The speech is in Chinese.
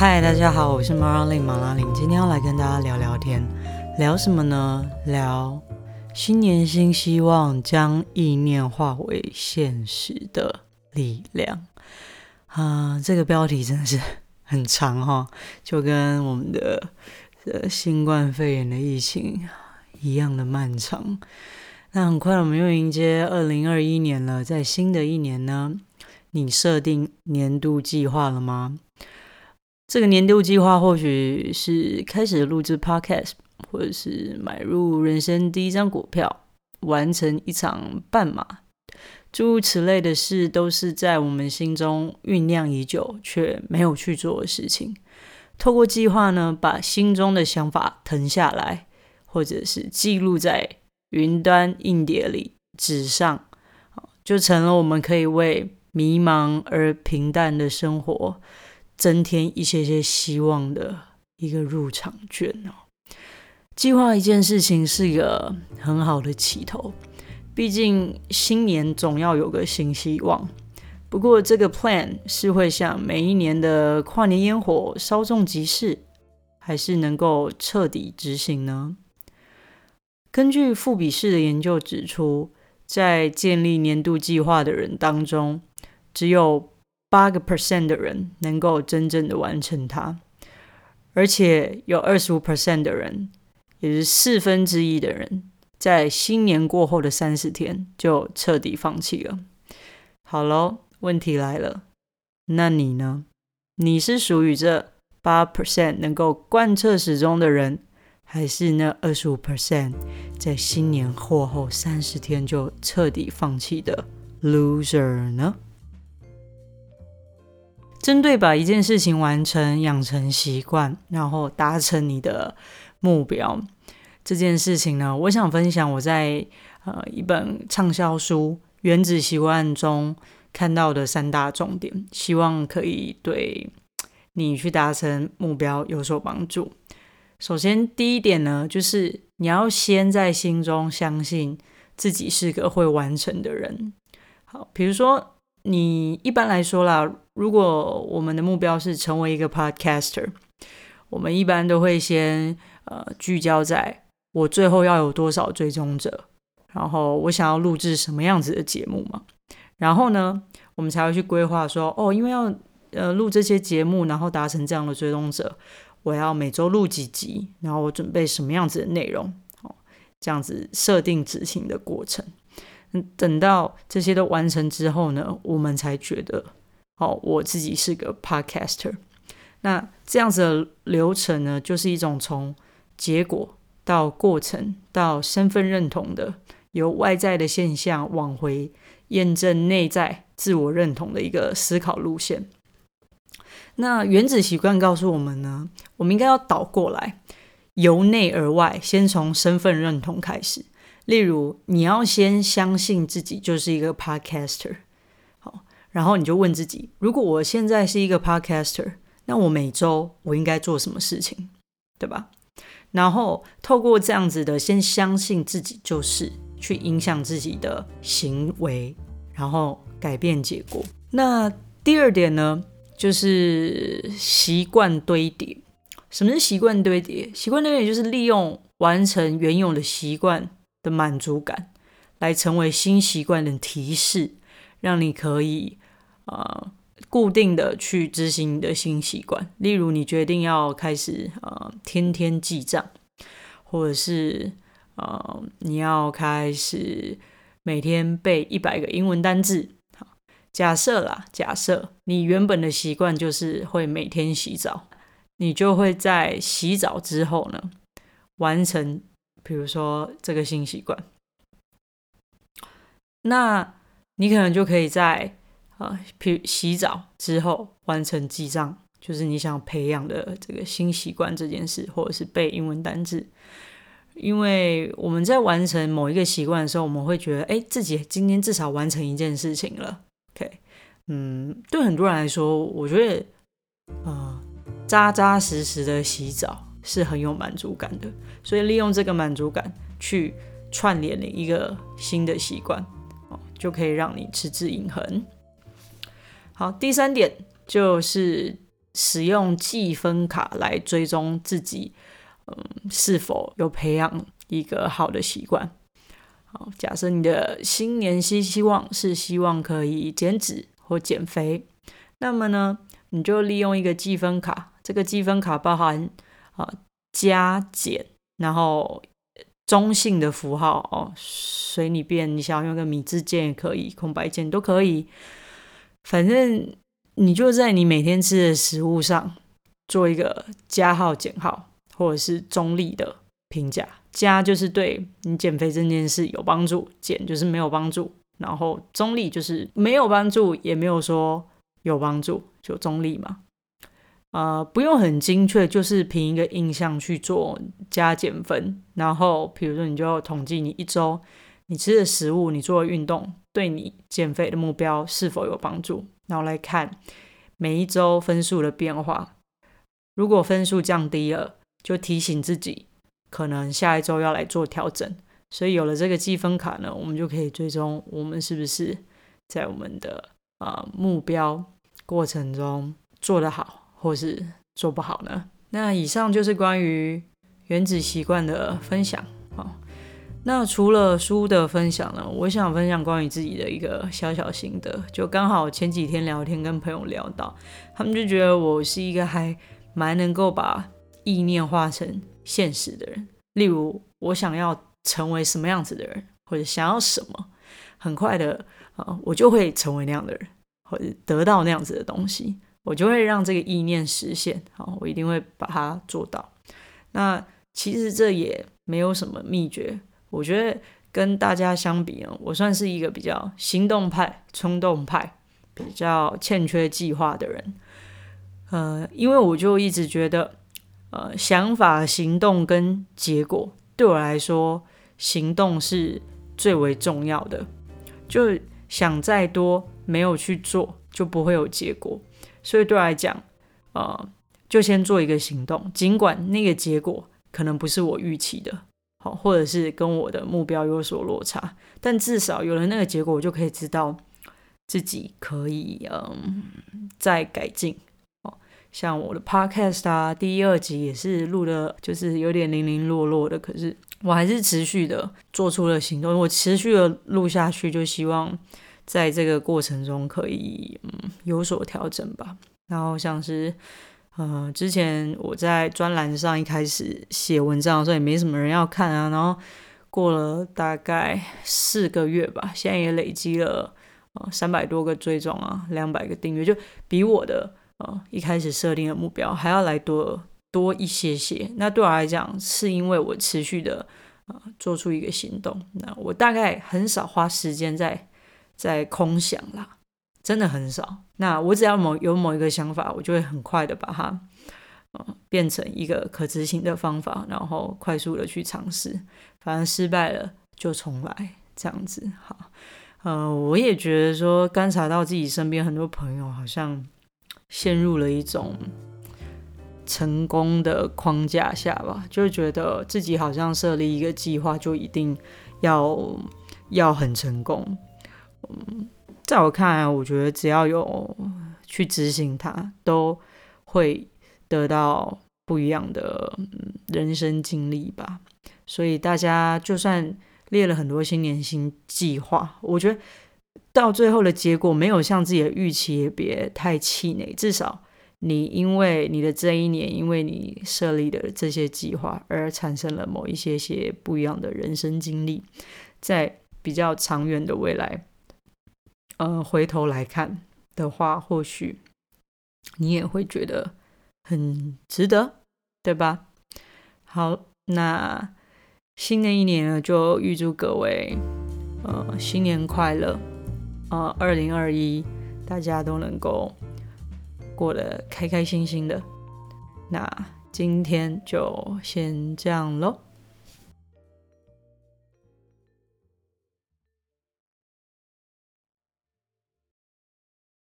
嗨，大家好，我是马拉玲马拉玲，今天要来跟大家聊聊天，聊什么呢？聊新年新希望，将意念化为现实的力量。啊，这个标题真的是很长哈，就跟我们的呃新冠肺炎的疫情一样的漫长。那很快我们又迎接二零二一年了，在新的一年呢，你设定年度计划了吗？这个年度计划或许是开始录制 Podcast，或者是买入人生第一张股票，完成一场半马，诸如此类的事，都是在我们心中酝酿已久却没有去做的事情。透过计划呢，把心中的想法腾下来，或者是记录在云端硬碟里、纸上，就成了我们可以为迷茫而平淡的生活。增添一些些希望的一个入场券哦。计划一件事情是一个很好的起头，毕竟新年总要有个新希望。不过这个 plan 是会像每一年的跨年烟火稍纵即逝，还是能够彻底执行呢？根据复比士的研究指出，在建立年度计划的人当中，只有八个 percent 的人能够真正的完成它，而且有二十五 percent 的人，也是四分之一的人，在新年过后的三十天就彻底放弃了。好喽，问题来了，那你呢？你是属于这八 percent 能够贯彻始终的人，还是那二十五 percent 在新年过后三十天就彻底放弃的 loser 呢？针对把一件事情完成、养成习惯，然后达成你的目标这件事情呢，我想分享我在呃一本畅销书《原子习惯》中看到的三大重点，希望可以对 你去达成目标有所帮助。首先，第一点呢，就是你要先在心中相信自己是个会完成的人。好，比如说。你一般来说啦，如果我们的目标是成为一个 podcaster，我们一般都会先呃聚焦在我最后要有多少追踪者，然后我想要录制什么样子的节目嘛，然后呢，我们才会去规划说，哦，因为要呃录这些节目，然后达成这样的追踪者，我要每周录几集，然后我准备什么样子的内容，哦，这样子设定执行的过程。等到这些都完成之后呢，我们才觉得，哦，我自己是个 podcaster。那这样子的流程呢，就是一种从结果到过程到身份认同的，由外在的现象往回验证内在自我认同的一个思考路线。那原子习惯告诉我们呢，我们应该要倒过来，由内而外，先从身份认同开始。例如，你要先相信自己就是一个 podcaster，好，然后你就问自己：如果我现在是一个 podcaster，那我每周我应该做什么事情，对吧？然后透过这样子的，先相信自己就是去影响自己的行为，然后改变结果。那第二点呢，就是习惯堆叠。什么是习惯堆叠？习惯堆叠就是利用完成原有的习惯。的满足感，来成为新习惯的提示，让你可以呃固定的去执行你的新习惯。例如，你决定要开始呃天天记账，或者是呃你要开始每天背一百个英文单字。好，假设啦，假设你原本的习惯就是会每天洗澡，你就会在洗澡之后呢完成。比如说这个新习惯，那你可能就可以在啊，洗洗澡之后完成记账，就是你想培养的这个新习惯这件事，或者是背英文单字。因为我们在完成某一个习惯的时候，我们会觉得，哎，自己今天至少完成一件事情了。OK，嗯，对很多人来说，我觉得啊，扎扎实实的洗澡。是很有满足感的，所以利用这个满足感去串联了一个新的习惯哦，就可以让你持之以恒。好，第三点就是使用计分卡来追踪自己，嗯，是否有培养一个好的习惯。好，假设你的新年新希望是希望可以减脂或减肥，那么呢，你就利用一个积分卡。这个积分卡包含啊加减，然后中性的符号哦，随你便。你想要用个米字键也可以，空白键都可以。反正你就在你每天吃的食物上做一个加号、减号，或者是中立的评价。加就是对你减肥这件事有帮助，减就是没有帮助。然后中立就是没有帮助，也没有说有帮助，就中立嘛。呃，不用很精确，就是凭一个印象去做加减分。然后比如说，你就统计你一周你吃的食物，你做的运动对你减肥的目标是否有帮助。然后来看每一周分数的变化。如果分数降低了，就提醒自己。可能下一周要来做调整，所以有了这个积分卡呢，我们就可以追踪我们是不是在我们的啊目标过程中做得好，或是做不好呢？那以上就是关于原子习惯的分享啊。那除了书的分享呢，我想分享关于自己的一个小小心得。就刚好前几天聊天跟朋友聊到，他们就觉得我是一个还蛮能够把意念化成。现实的人，例如我想要成为什么样子的人，或者想要什么，很快的啊，我就会成为那样的人，或者得到那样子的东西，我就会让这个意念实现。好，我一定会把它做到。那其实这也没有什么秘诀，我觉得跟大家相比呢，我算是一个比较行动派、冲动派，比较欠缺计划的人。呃，因为我就一直觉得。呃，想法、行动跟结果，对我来说，行动是最为重要的。就想再多，没有去做，就不会有结果。所以对来讲，呃，就先做一个行动，尽管那个结果可能不是我预期的，好，或者是跟我的目标有所落差，但至少有了那个结果，我就可以知道自己可以嗯再改进。像我的 podcast 啊，第一、二集也是录的，就是有点零零落落的，可是我还是持续的做出了行动。我持续的录下去，就希望在这个过程中可以嗯有所调整吧。然后像是呃之前我在专栏上一开始写文章的时候，也没什么人要看啊。然后过了大概四个月吧，现在也累积了呃三百多个追踪啊，两百个订阅，就比我的。呃，一开始设定的目标还要来多多一些些。那对我来讲，是因为我持续的呃做出一个行动。那我大概很少花时间在在空想啦，真的很少。那我只要某有某一个想法，我就会很快的把它呃变成一个可执行的方法，然后快速的去尝试。反正失败了就重来，这样子好。呃，我也觉得说，观察到自己身边很多朋友好像。陷入了一种成功的框架下吧，就觉得自己好像设立一个计划就一定要要很成功。嗯，在我看来，我觉得只要有去执行它，都会得到不一样的人生经历吧。所以大家就算列了很多新年新计划，我觉得。到最后的结果没有像自己的预期，也别太气馁。至少你因为你的这一年，因为你设立的这些计划而产生了某一些些不一样的人生经历，在比较长远的未来，呃，回头来看的话，或许你也会觉得很值得，对吧？好，那新的一年呢，就预祝各位呃新年快乐。呃，二零二一，大家都能够过得开开心心的。那今天就先这样喽。